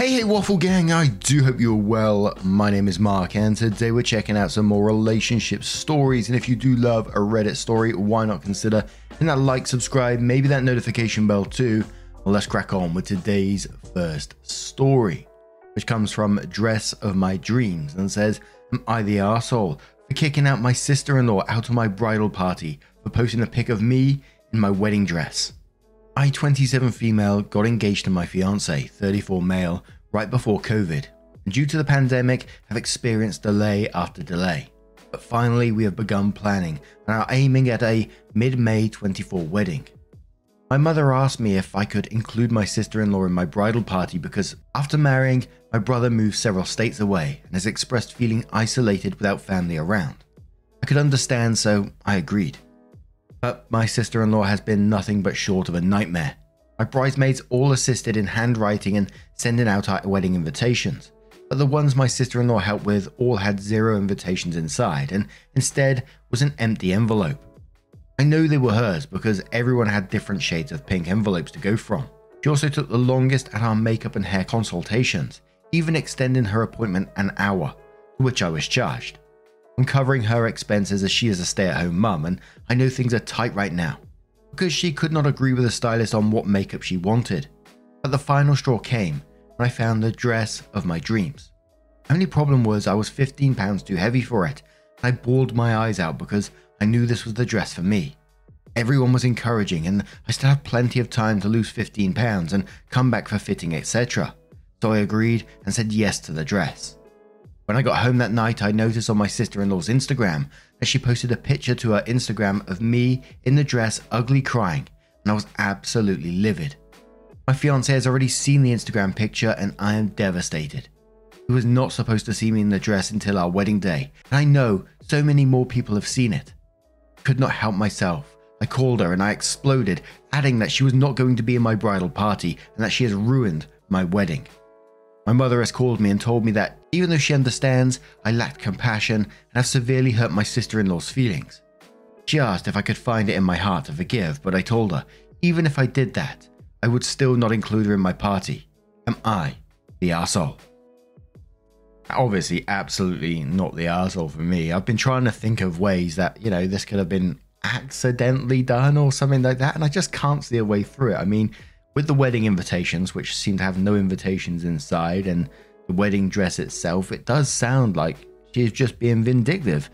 Hey, hey, Waffle Gang, I do hope you're well. My name is Mark, and today we're checking out some more relationship stories. And if you do love a Reddit story, why not consider hitting that like, subscribe, maybe that notification bell too? Well, let's crack on with today's first story, which comes from Dress of My Dreams and says, Am I the asshole for kicking out my sister in law out of my bridal party for posting a pic of me in my wedding dress? I, 27 female, got engaged to my fiance, 34 male, right before COVID, due to the pandemic, have experienced delay after delay. But finally, we have begun planning and are aiming at a mid May 24 wedding. My mother asked me if I could include my sister in law in my bridal party because after marrying, my brother moved several states away and has expressed feeling isolated without family around. I could understand, so I agreed. But my sister in law has been nothing but short of a nightmare. My bridesmaids all assisted in handwriting and sending out our wedding invitations, but the ones my sister in law helped with all had zero invitations inside and instead was an empty envelope. I know they were hers because everyone had different shades of pink envelopes to go from. She also took the longest at our makeup and hair consultations, even extending her appointment an hour, to which I was charged. I'm covering her expenses as she is a stay at home mum, and I know things are tight right now. Because she could not agree with the stylist on what makeup she wanted. But the final straw came when I found the dress of my dreams. Only problem was I was £15 too heavy for it, and I bawled my eyes out because I knew this was the dress for me. Everyone was encouraging, and I still have plenty of time to lose 15 pounds and come back for fitting, etc. So I agreed and said yes to the dress. When I got home that night, I noticed on my sister in law's Instagram that she posted a picture to her Instagram of me in the dress, ugly crying, and I was absolutely livid. My fiance has already seen the Instagram picture, and I am devastated. He was not supposed to see me in the dress until our wedding day, and I know so many more people have seen it. Could not help myself. I called her and I exploded, adding that she was not going to be in my bridal party and that she has ruined my wedding. My mother has called me and told me that even though she understands I lacked compassion and have severely hurt my sister in law's feelings. She asked if I could find it in my heart to forgive, but I told her, even if I did that, I would still not include her in my party. Am I the arsehole? Obviously, absolutely not the arsehole for me. I've been trying to think of ways that, you know, this could have been accidentally done or something like that, and I just can't see a way through it. I mean, with the wedding invitations, which seem to have no invitations inside, and the wedding dress itself, it does sound like she's just being vindictive.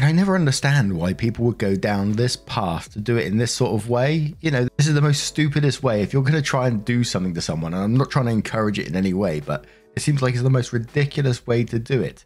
I never understand why people would go down this path to do it in this sort of way. You know, this is the most stupidest way. If you're going to try and do something to someone, and I'm not trying to encourage it in any way, but it seems like it's the most ridiculous way to do it.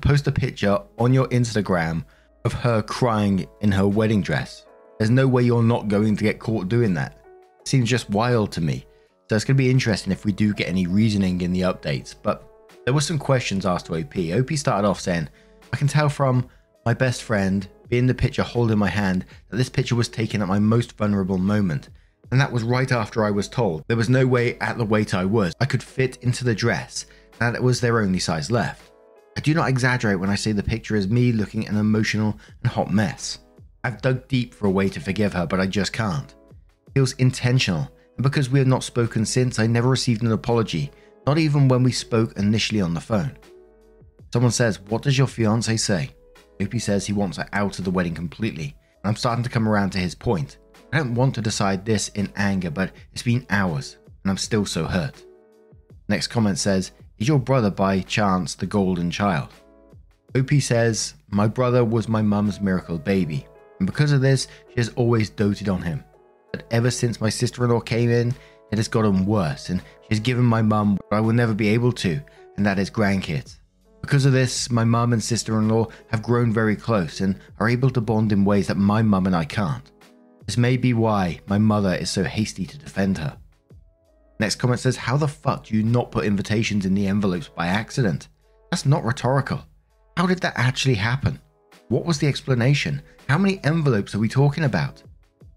Post a picture on your Instagram of her crying in her wedding dress. There's no way you're not going to get caught doing that seems just wild to me. So it's going to be interesting if we do get any reasoning in the updates. But there were some questions asked to OP. OP started off saying, I can tell from my best friend being the picture holding my hand that this picture was taken at my most vulnerable moment. And that was right after I was told there was no way at the weight I was I could fit into the dress and that it was their only size left. I do not exaggerate when I say the picture is me looking an emotional and hot mess. I've dug deep for a way to forgive her, but I just can't feels intentional, and because we have not spoken since, I never received an apology, not even when we spoke initially on the phone. Someone says, What does your fiance say? OP says he wants her out of the wedding completely, and I'm starting to come around to his point. I don't want to decide this in anger, but it's been hours, and I'm still so hurt. Next comment says, Is your brother by chance the golden child? OP says, My brother was my mum's miracle baby, and because of this, she has always doted on him. But ever since my sister in law came in, it has gotten worse, and she's given my mum what I will never be able to, and that is grandkids. Because of this, my mum and sister in law have grown very close and are able to bond in ways that my mum and I can't. This may be why my mother is so hasty to defend her. Next comment says, How the fuck do you not put invitations in the envelopes by accident? That's not rhetorical. How did that actually happen? What was the explanation? How many envelopes are we talking about?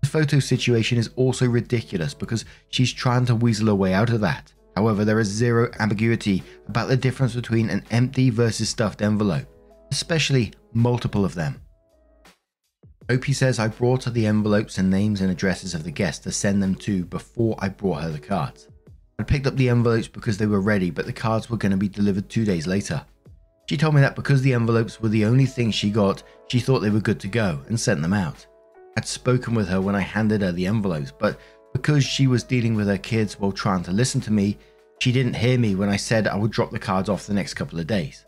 The photo situation is also ridiculous because she's trying to weasel her way out of that. However, there is zero ambiguity about the difference between an empty versus stuffed envelope, especially multiple of them. OP says I brought her the envelopes and names and addresses of the guests to send them to before I brought her the cards. I picked up the envelopes because they were ready, but the cards were going to be delivered two days later. She told me that because the envelopes were the only thing she got, she thought they were good to go and sent them out. I'd spoken with her when I handed her the envelopes, but because she was dealing with her kids while trying to listen to me, she didn't hear me when I said I would drop the cards off the next couple of days.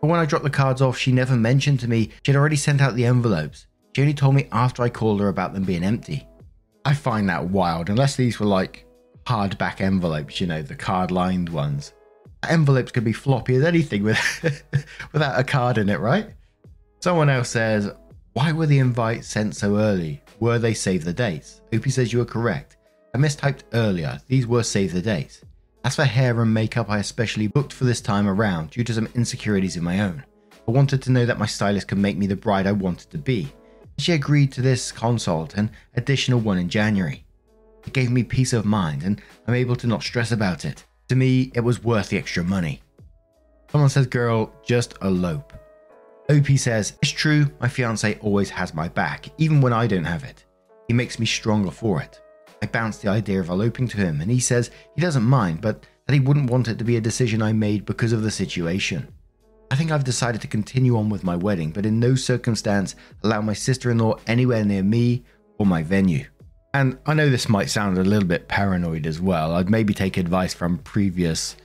But when I dropped the cards off, she never mentioned to me she'd already sent out the envelopes. She only told me after I called her about them being empty. I find that wild, unless these were like hardback envelopes, you know, the card lined ones. Envelopes could be floppy as anything with without a card in it, right? Someone else says, Why were the invites sent so early? Were they save the dates? OP says you are correct. I mistyped earlier. These were save the dates. As for hair and makeup, I especially booked for this time around due to some insecurities of my own. I wanted to know that my stylist could make me the bride I wanted to be, she agreed to this consult and additional one in January. It gave me peace of mind and I'm able to not stress about it. To me, it was worth the extra money. Someone says, girl, just elope. OP says, it's true, my fiance always has my back, even when I don't have it. He makes me stronger for it. I bounce the idea of eloping to him and he says he doesn't mind, but that he wouldn't want it to be a decision I made because of the situation. I think I've decided to continue on with my wedding, but in no circumstance allow my sister in law anywhere near me or my venue. And I know this might sound a little bit paranoid as well. I'd maybe take advice from previous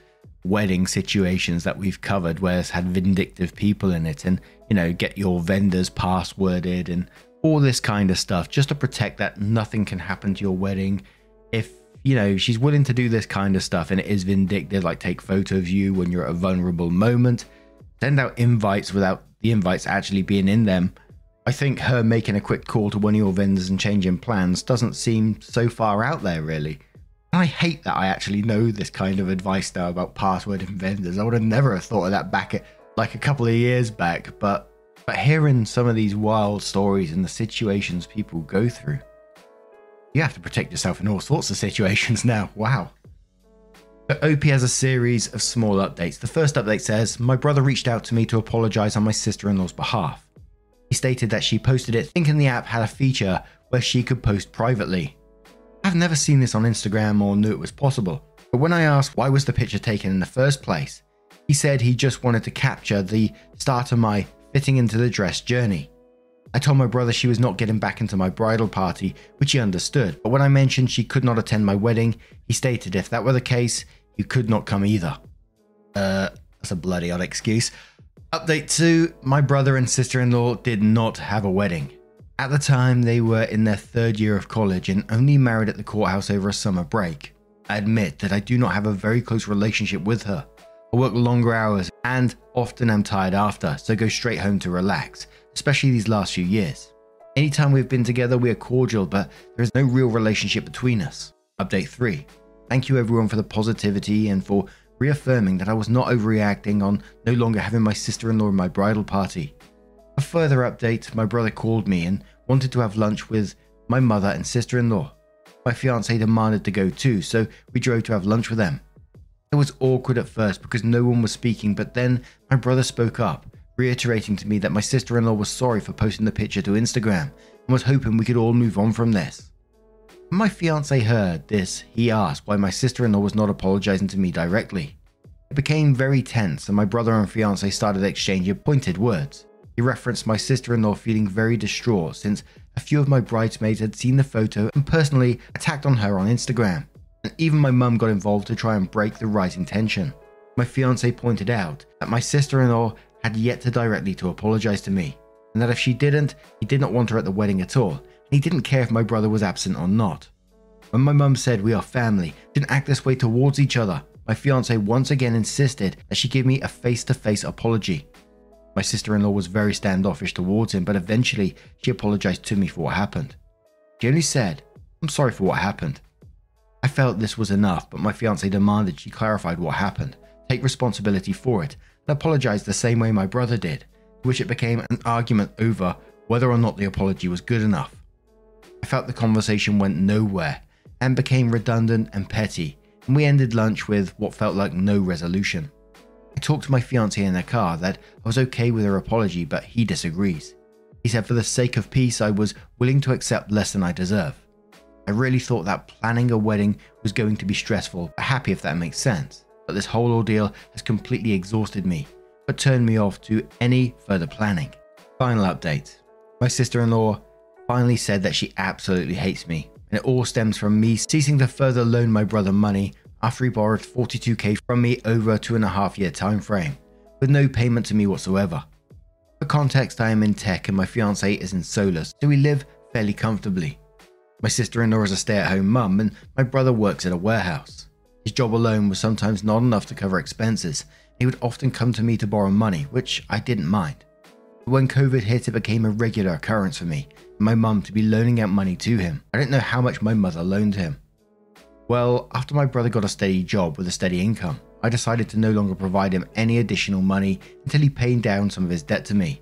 wedding situations that we've covered where it's had vindictive people in it and, you know, get your vendors passworded and all this kind of stuff just to protect that nothing can happen to your wedding. If, you know, she's willing to do this kind of stuff and it is vindictive, like take photo of you when you're at a vulnerable moment send out invites without the invites actually being in them. I think her making a quick call to one of your vendors and changing plans doesn't seem so far out there, really. And I hate that I actually know this kind of advice now about passwording vendors. I would have never have thought of that back at, like a couple of years back, but but hearing some of these wild stories and the situations people go through, you have to protect yourself in all sorts of situations now. Wow. But OP has a series of small updates. The first update says, My brother reached out to me to apologize on my sister in law's behalf. He stated that she posted it thinking the app had a feature where she could post privately. I've never seen this on Instagram or knew it was possible, but when I asked why was the picture taken in the first place, he said he just wanted to capture the start of my fitting into the dress journey. I told my brother she was not getting back into my bridal party, which he understood, but when I mentioned she could not attend my wedding, he stated if that were the case, you could not come either. Uh, that's a bloody odd excuse. Update 2 My brother and sister in law did not have a wedding. At the time, they were in their third year of college and only married at the courthouse over a summer break. I admit that I do not have a very close relationship with her. I work longer hours and often am tired after, so go straight home to relax, especially these last few years. Anytime we've been together, we are cordial, but there is no real relationship between us. Update 3 Thank you everyone for the positivity and for reaffirming that I was not overreacting on no longer having my sister in law in my bridal party. A further update my brother called me and wanted to have lunch with my mother and sister in law. My fiance demanded to go too, so we drove to have lunch with them. It was awkward at first because no one was speaking, but then my brother spoke up, reiterating to me that my sister in law was sorry for posting the picture to Instagram and was hoping we could all move on from this. When my fiance heard this, he asked why my sister in law was not apologizing to me directly. It became very tense, and my brother and fiance started exchanging pointed words. He referenced my sister in law feeling very distraught since a few of my bridesmaids had seen the photo and personally attacked on her on Instagram. And even my mum got involved to try and break the rising tension. My fiance pointed out that my sister in law had yet to directly to apologize to me, and that if she didn't, he did not want her at the wedding at all, and he didn't care if my brother was absent or not. When my mum said we are family, didn't act this way towards each other, my fiance once again insisted that she give me a face to face apology. My sister in law was very standoffish towards him, but eventually she apologized to me for what happened. She only said, I'm sorry for what happened. I felt this was enough, but my fiance demanded she clarified what happened, take responsibility for it, and apologize the same way my brother did, to which it became an argument over whether or not the apology was good enough. I felt the conversation went nowhere and became redundant and petty, and we ended lunch with what felt like no resolution. I talked to my fiance in the car that I was okay with her apology, but he disagrees. He said for the sake of peace, I was willing to accept less than I deserve. I really thought that planning a wedding was going to be stressful, but happy if that makes sense. But this whole ordeal has completely exhausted me, but turned me off to any further planning. Final update My sister in law finally said that she absolutely hates me, and it all stems from me ceasing to further loan my brother money after he borrowed 42k from me over a two and a half year time frame, with no payment to me whatsoever. For context, I am in tech and my fiance is in solus, so we live fairly comfortably. My sister in law is a stay at home mum, and my brother works at a warehouse. His job alone was sometimes not enough to cover expenses. He would often come to me to borrow money, which I didn't mind. But when COVID hit, it became a regular occurrence for me and my mum to be loaning out money to him. I don't know how much my mother loaned him. Well, after my brother got a steady job with a steady income, I decided to no longer provide him any additional money until he paid down some of his debt to me.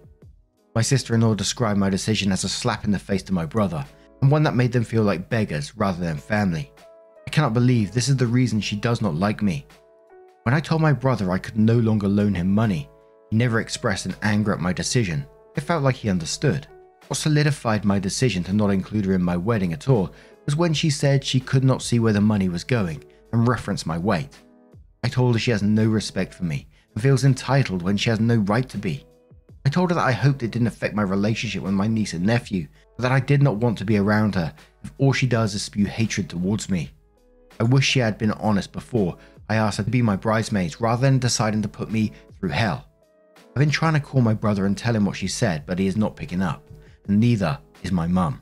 My sister in law described my decision as a slap in the face to my brother, and one that made them feel like beggars rather than family. I cannot believe this is the reason she does not like me. When I told my brother I could no longer loan him money, he never expressed an anger at my decision. It felt like he understood. What solidified my decision to not include her in my wedding at all was when she said she could not see where the money was going and referenced my weight. I told her she has no respect for me and feels entitled when she has no right to be. I told her that I hoped it didn't affect my relationship with my niece and nephew, but that I did not want to be around her if all she does is spew hatred towards me. I wish she had been honest before I asked her to be my bridesmaids rather than deciding to put me through hell. I've been trying to call my brother and tell him what she said, but he is not picking up, and neither is my mum.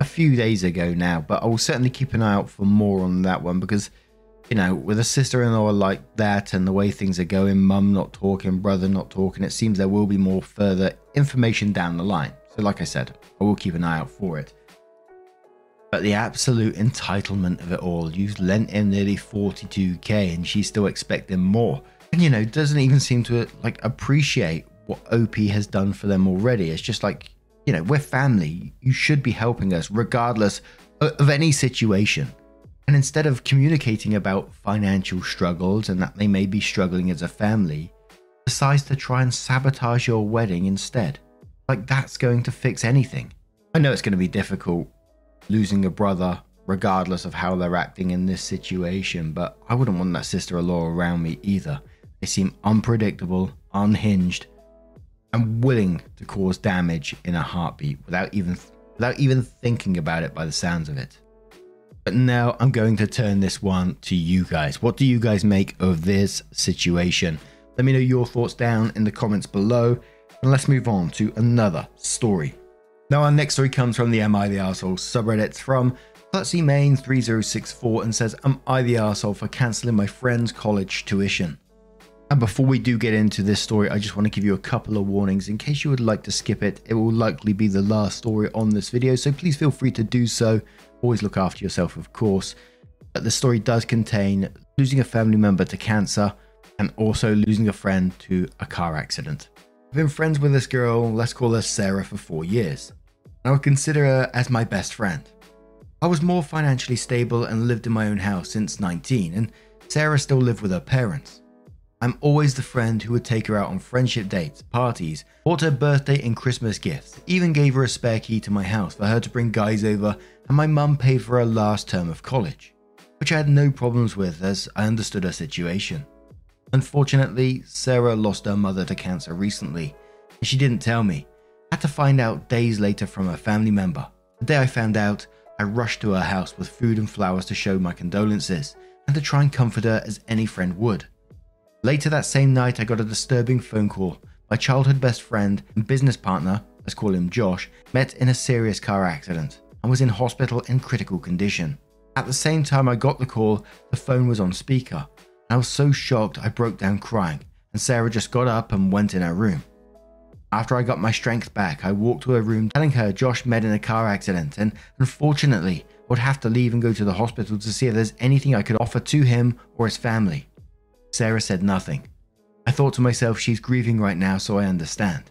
a few days ago now, but I will certainly keep an eye out for more on that one because, you know, with a sister in law like that and the way things are going, mum not talking, brother not talking, it seems there will be more further information down the line. So, like I said, I will keep an eye out for it. But the absolute entitlement of it all, you've lent him nearly 42k and she's still expecting more. And, you know, doesn't even seem to like appreciate what OP has done for them already. It's just like, you know, we're family. You should be helping us regardless of any situation. And instead of communicating about financial struggles and that they may be struggling as a family, decides to try and sabotage your wedding instead. Like that's going to fix anything. I know it's going to be difficult losing a brother regardless of how they're acting in this situation, but I wouldn't want that sister in law around me either. They seem unpredictable, unhinged, and willing to cause damage in a heartbeat without even without even thinking about it by the sounds of it. But now I'm going to turn this one to you guys. What do you guys make of this situation? Let me know your thoughts down in the comments below, and let's move on to another story. Now, our next story comes from the Am I the Arsehole subreddit from Klutzy Main 3064 and says, Am I the arsehole for cancelling my friend's college tuition? And before we do get into this story, I just want to give you a couple of warnings. In case you would like to skip it, it will likely be the last story on this video, so please feel free to do so. Always look after yourself, of course. But the story does contain losing a family member to cancer and also losing a friend to a car accident. I've been friends with this girl, let's call her Sarah, for four years. I would consider her as my best friend. I was more financially stable and lived in my own house since 19, and Sarah still lived with her parents. I'm always the friend who would take her out on friendship dates, parties, bought her birthday and Christmas gifts, even gave her a spare key to my house for her to bring guys over, and my mum paid for her last term of college, which I had no problems with as I understood her situation. Unfortunately, Sarah lost her mother to cancer recently, and she didn't tell me. I had to find out days later from a family member. The day I found out, I rushed to her house with food and flowers to show my condolences and to try and comfort her as any friend would. Later that same night, I got a disturbing phone call. My childhood best friend and business partner, let's call him Josh, met in a serious car accident and was in hospital in critical condition. At the same time I got the call, the phone was on speaker. I was so shocked I broke down crying, and Sarah just got up and went in her room. After I got my strength back, I walked to her room telling her Josh met in a car accident and unfortunately would have to leave and go to the hospital to see if there's anything I could offer to him or his family. Sarah said nothing. I thought to myself, she's grieving right now, so I understand.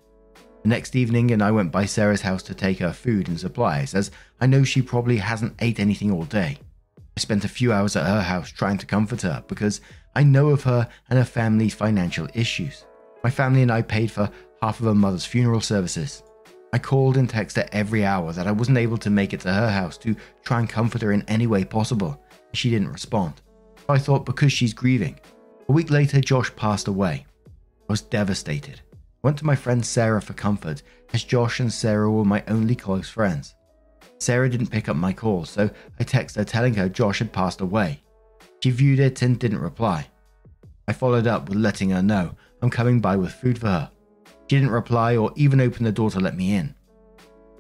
The next evening, and I went by Sarah's house to take her food and supplies, as I know she probably hasn't ate anything all day. I spent a few hours at her house trying to comfort her because I know of her and her family's financial issues. My family and I paid for half of her mother's funeral services. I called and texted her every hour that I wasn't able to make it to her house to try and comfort her in any way possible, and she didn't respond. I thought because she's grieving. A week later, Josh passed away. I was devastated. I went to my friend Sarah for comfort, as Josh and Sarah were my only close friends. Sarah didn't pick up my call, so I texted her telling her Josh had passed away. She viewed it and didn't reply. I followed up with letting her know I'm coming by with food for her. She didn't reply or even open the door to let me in.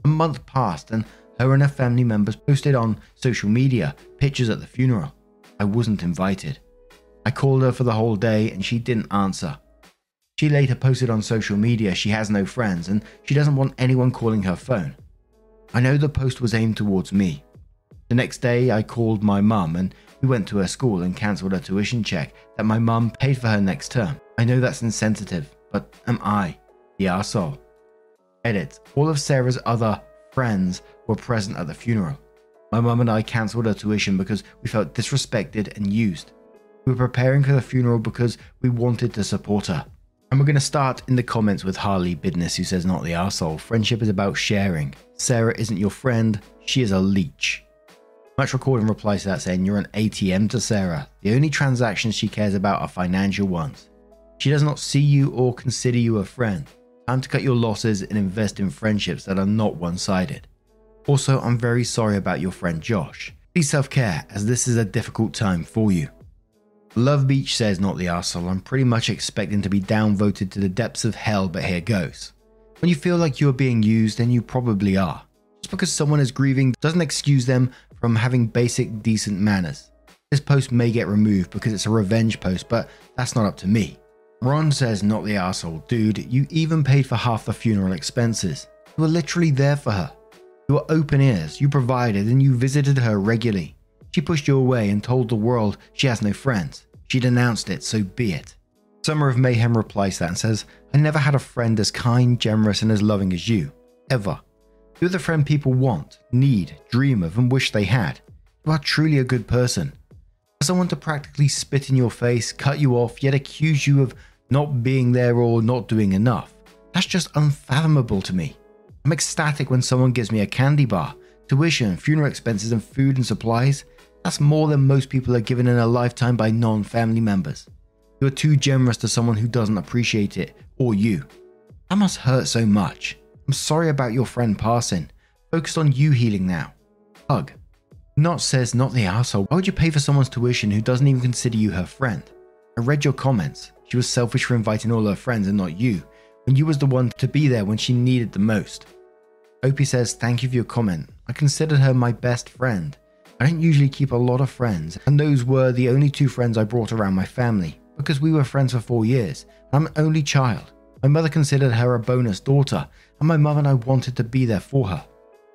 A month passed and her and her family members posted on social media pictures at the funeral. I wasn't invited. I called her for the whole day and she didn't answer. She later posted on social media she has no friends and she doesn't want anyone calling her phone. I know the post was aimed towards me. The next day, I called my mum and we went to her school and cancelled her tuition check that my mum paid for her next term. I know that's insensitive, but am I the arsehole? Edit. All of Sarah's other friends were present at the funeral. My mum and I cancelled her tuition because we felt disrespected and used. We were preparing for the funeral because we wanted to support her. And we're going to start in the comments with Harley Bidness, who says, Not the arsehole. Friendship is about sharing. Sarah isn't your friend, she is a leech. Much Recording replies to that saying, You're an ATM to Sarah. The only transactions she cares about are financial ones. She does not see you or consider you a friend. Time to cut your losses and invest in friendships that are not one sided. Also, I'm very sorry about your friend Josh. Please self care, as this is a difficult time for you. Love Beach says, Not the arsehole. I'm pretty much expecting to be downvoted to the depths of hell, but here goes. When you feel like you are being used, then you probably are. Just because someone is grieving doesn't excuse them from having basic decent manners. This post may get removed because it's a revenge post, but that's not up to me. Ron says, Not the asshole. Dude, you even paid for half the funeral expenses. You were literally there for her. You were open ears, you provided, and you visited her regularly. She pushed you away and told the world she has no friends. She denounced it, so be it. Summer of Mayhem replies that and says, I never had a friend as kind, generous, and as loving as you. Ever. You're the friend people want, need, dream of, and wish they had. You are truly a good person. For someone to practically spit in your face, cut you off, yet accuse you of not being there or not doing enough, that's just unfathomable to me. I'm ecstatic when someone gives me a candy bar, tuition, funeral expenses, and food and supplies. That's more than most people are given in a lifetime by non family members. You're too generous to someone who doesn't appreciate it, or you. That must hurt so much. I'm sorry about your friend passing. Focused on you healing now. Hug. Not says, not the asshole. Why would you pay for someone's tuition who doesn't even consider you her friend? I read your comments. She was selfish for inviting all her friends and not you, when you was the one to be there when she needed the most. OP says, thank you for your comment. I considered her my best friend. I don't usually keep a lot of friends, and those were the only two friends I brought around my family, because we were friends for four years. I'm an only child. My mother considered her a bonus daughter, and my mother and I wanted to be there for her.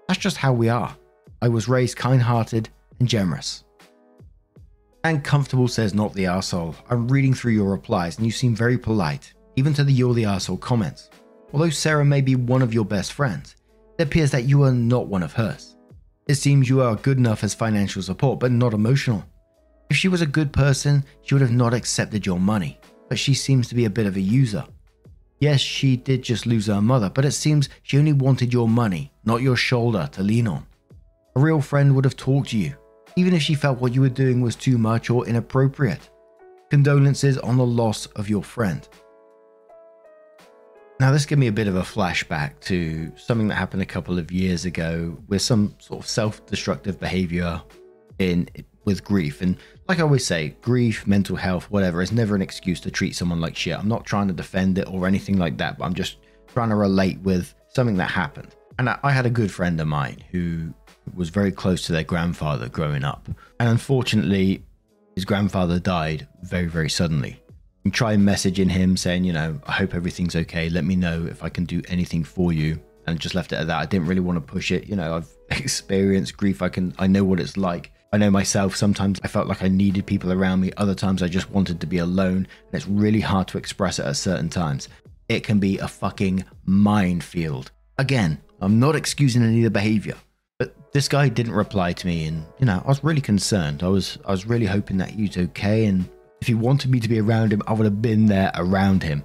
That's just how we are. I was raised kind hearted and generous. And Comfortable says, Not the arsehole. I'm reading through your replies and you seem very polite, even to the You're the arsehole comments. Although Sarah may be one of your best friends, it appears that you are not one of hers. It seems you are good enough as financial support, but not emotional. If she was a good person, she would have not accepted your money, but she seems to be a bit of a user. Yes, she did just lose her mother, but it seems she only wanted your money, not your shoulder to lean on. A real friend would have talked to you, even if she felt what you were doing was too much or inappropriate. Condolences on the loss of your friend. Now, this gave me a bit of a flashback to something that happened a couple of years ago with some sort of self destructive behavior in with grief. And like I always say, grief, mental health, whatever, is never an excuse to treat someone like shit. I'm not trying to defend it or anything like that, but I'm just trying to relate with something that happened. And I, I had a good friend of mine who was very close to their grandfather growing up. And unfortunately, his grandfather died very, very suddenly. Try messaging him saying, you know, I hope everything's okay. Let me know if I can do anything for you. And just left it at that. I didn't really want to push it. You know, I've experienced grief. I can, I know what it's like. I know myself, sometimes I felt like I needed people around me, other times I just wanted to be alone, and it's really hard to express it at certain times. It can be a fucking minefield. Again, I'm not excusing any of the behavior, but this guy didn't reply to me, and you know, I was really concerned. I was I was really hoping that he was okay, and if he wanted me to be around him, I would have been there around him.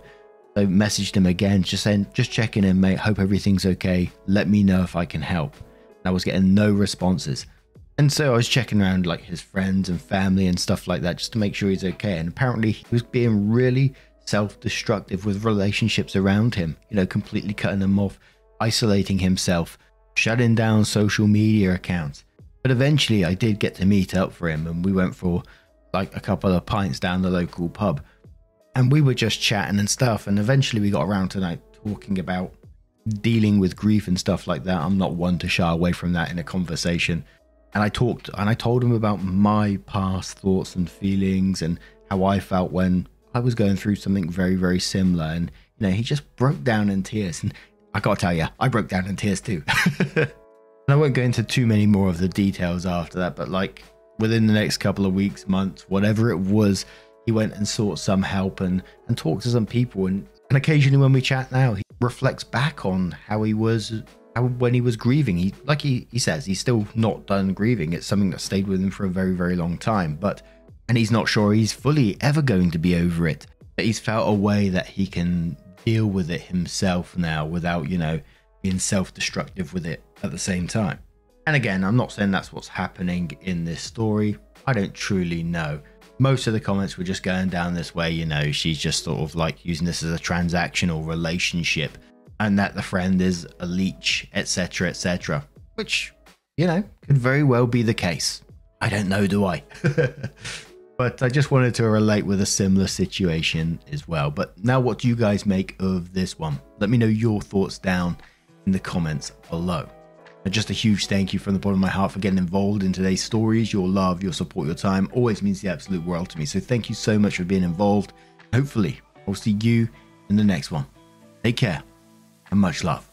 So messaged him again, just saying, just checking in, mate. Hope everything's okay. Let me know if I can help. And I was getting no responses. And so I was checking around like his friends and family and stuff like that just to make sure he's okay. And apparently he was being really self destructive with relationships around him, you know, completely cutting them off, isolating himself, shutting down social media accounts. But eventually I did get to meet up for him and we went for like a couple of pints down the local pub. And we were just chatting and stuff. And eventually we got around to like talking about dealing with grief and stuff like that. I'm not one to shy away from that in a conversation and I talked and I told him about my past thoughts and feelings and how I felt when I was going through something very, very similar. And, you know, he just broke down in tears. And I gotta tell you, I broke down in tears too. and I won't go into too many more of the details after that, but like within the next couple of weeks, months, whatever it was, he went and sought some help and, and talked to some people. And, and occasionally when we chat now, he reflects back on how he was how when he was grieving. He like he, he says he's still not done grieving. It's something that stayed with him for a very very long time. But and he's not sure he's fully ever going to be over it. But he's felt a way that he can deal with it himself now without you know being self-destructive with it at the same time and again i'm not saying that's what's happening in this story i don't truly know most of the comments were just going down this way you know she's just sort of like using this as a transactional relationship and that the friend is a leech, etc., etc. Which, you know, could very well be the case. I don't know, do I? but I just wanted to relate with a similar situation as well. But now, what do you guys make of this one? Let me know your thoughts down in the comments below. Just a huge thank you from the bottom of my heart for getting involved in today's stories. Your love, your support, your time always means the absolute world to me. So thank you so much for being involved. Hopefully, I'll see you in the next one. Take care and much love.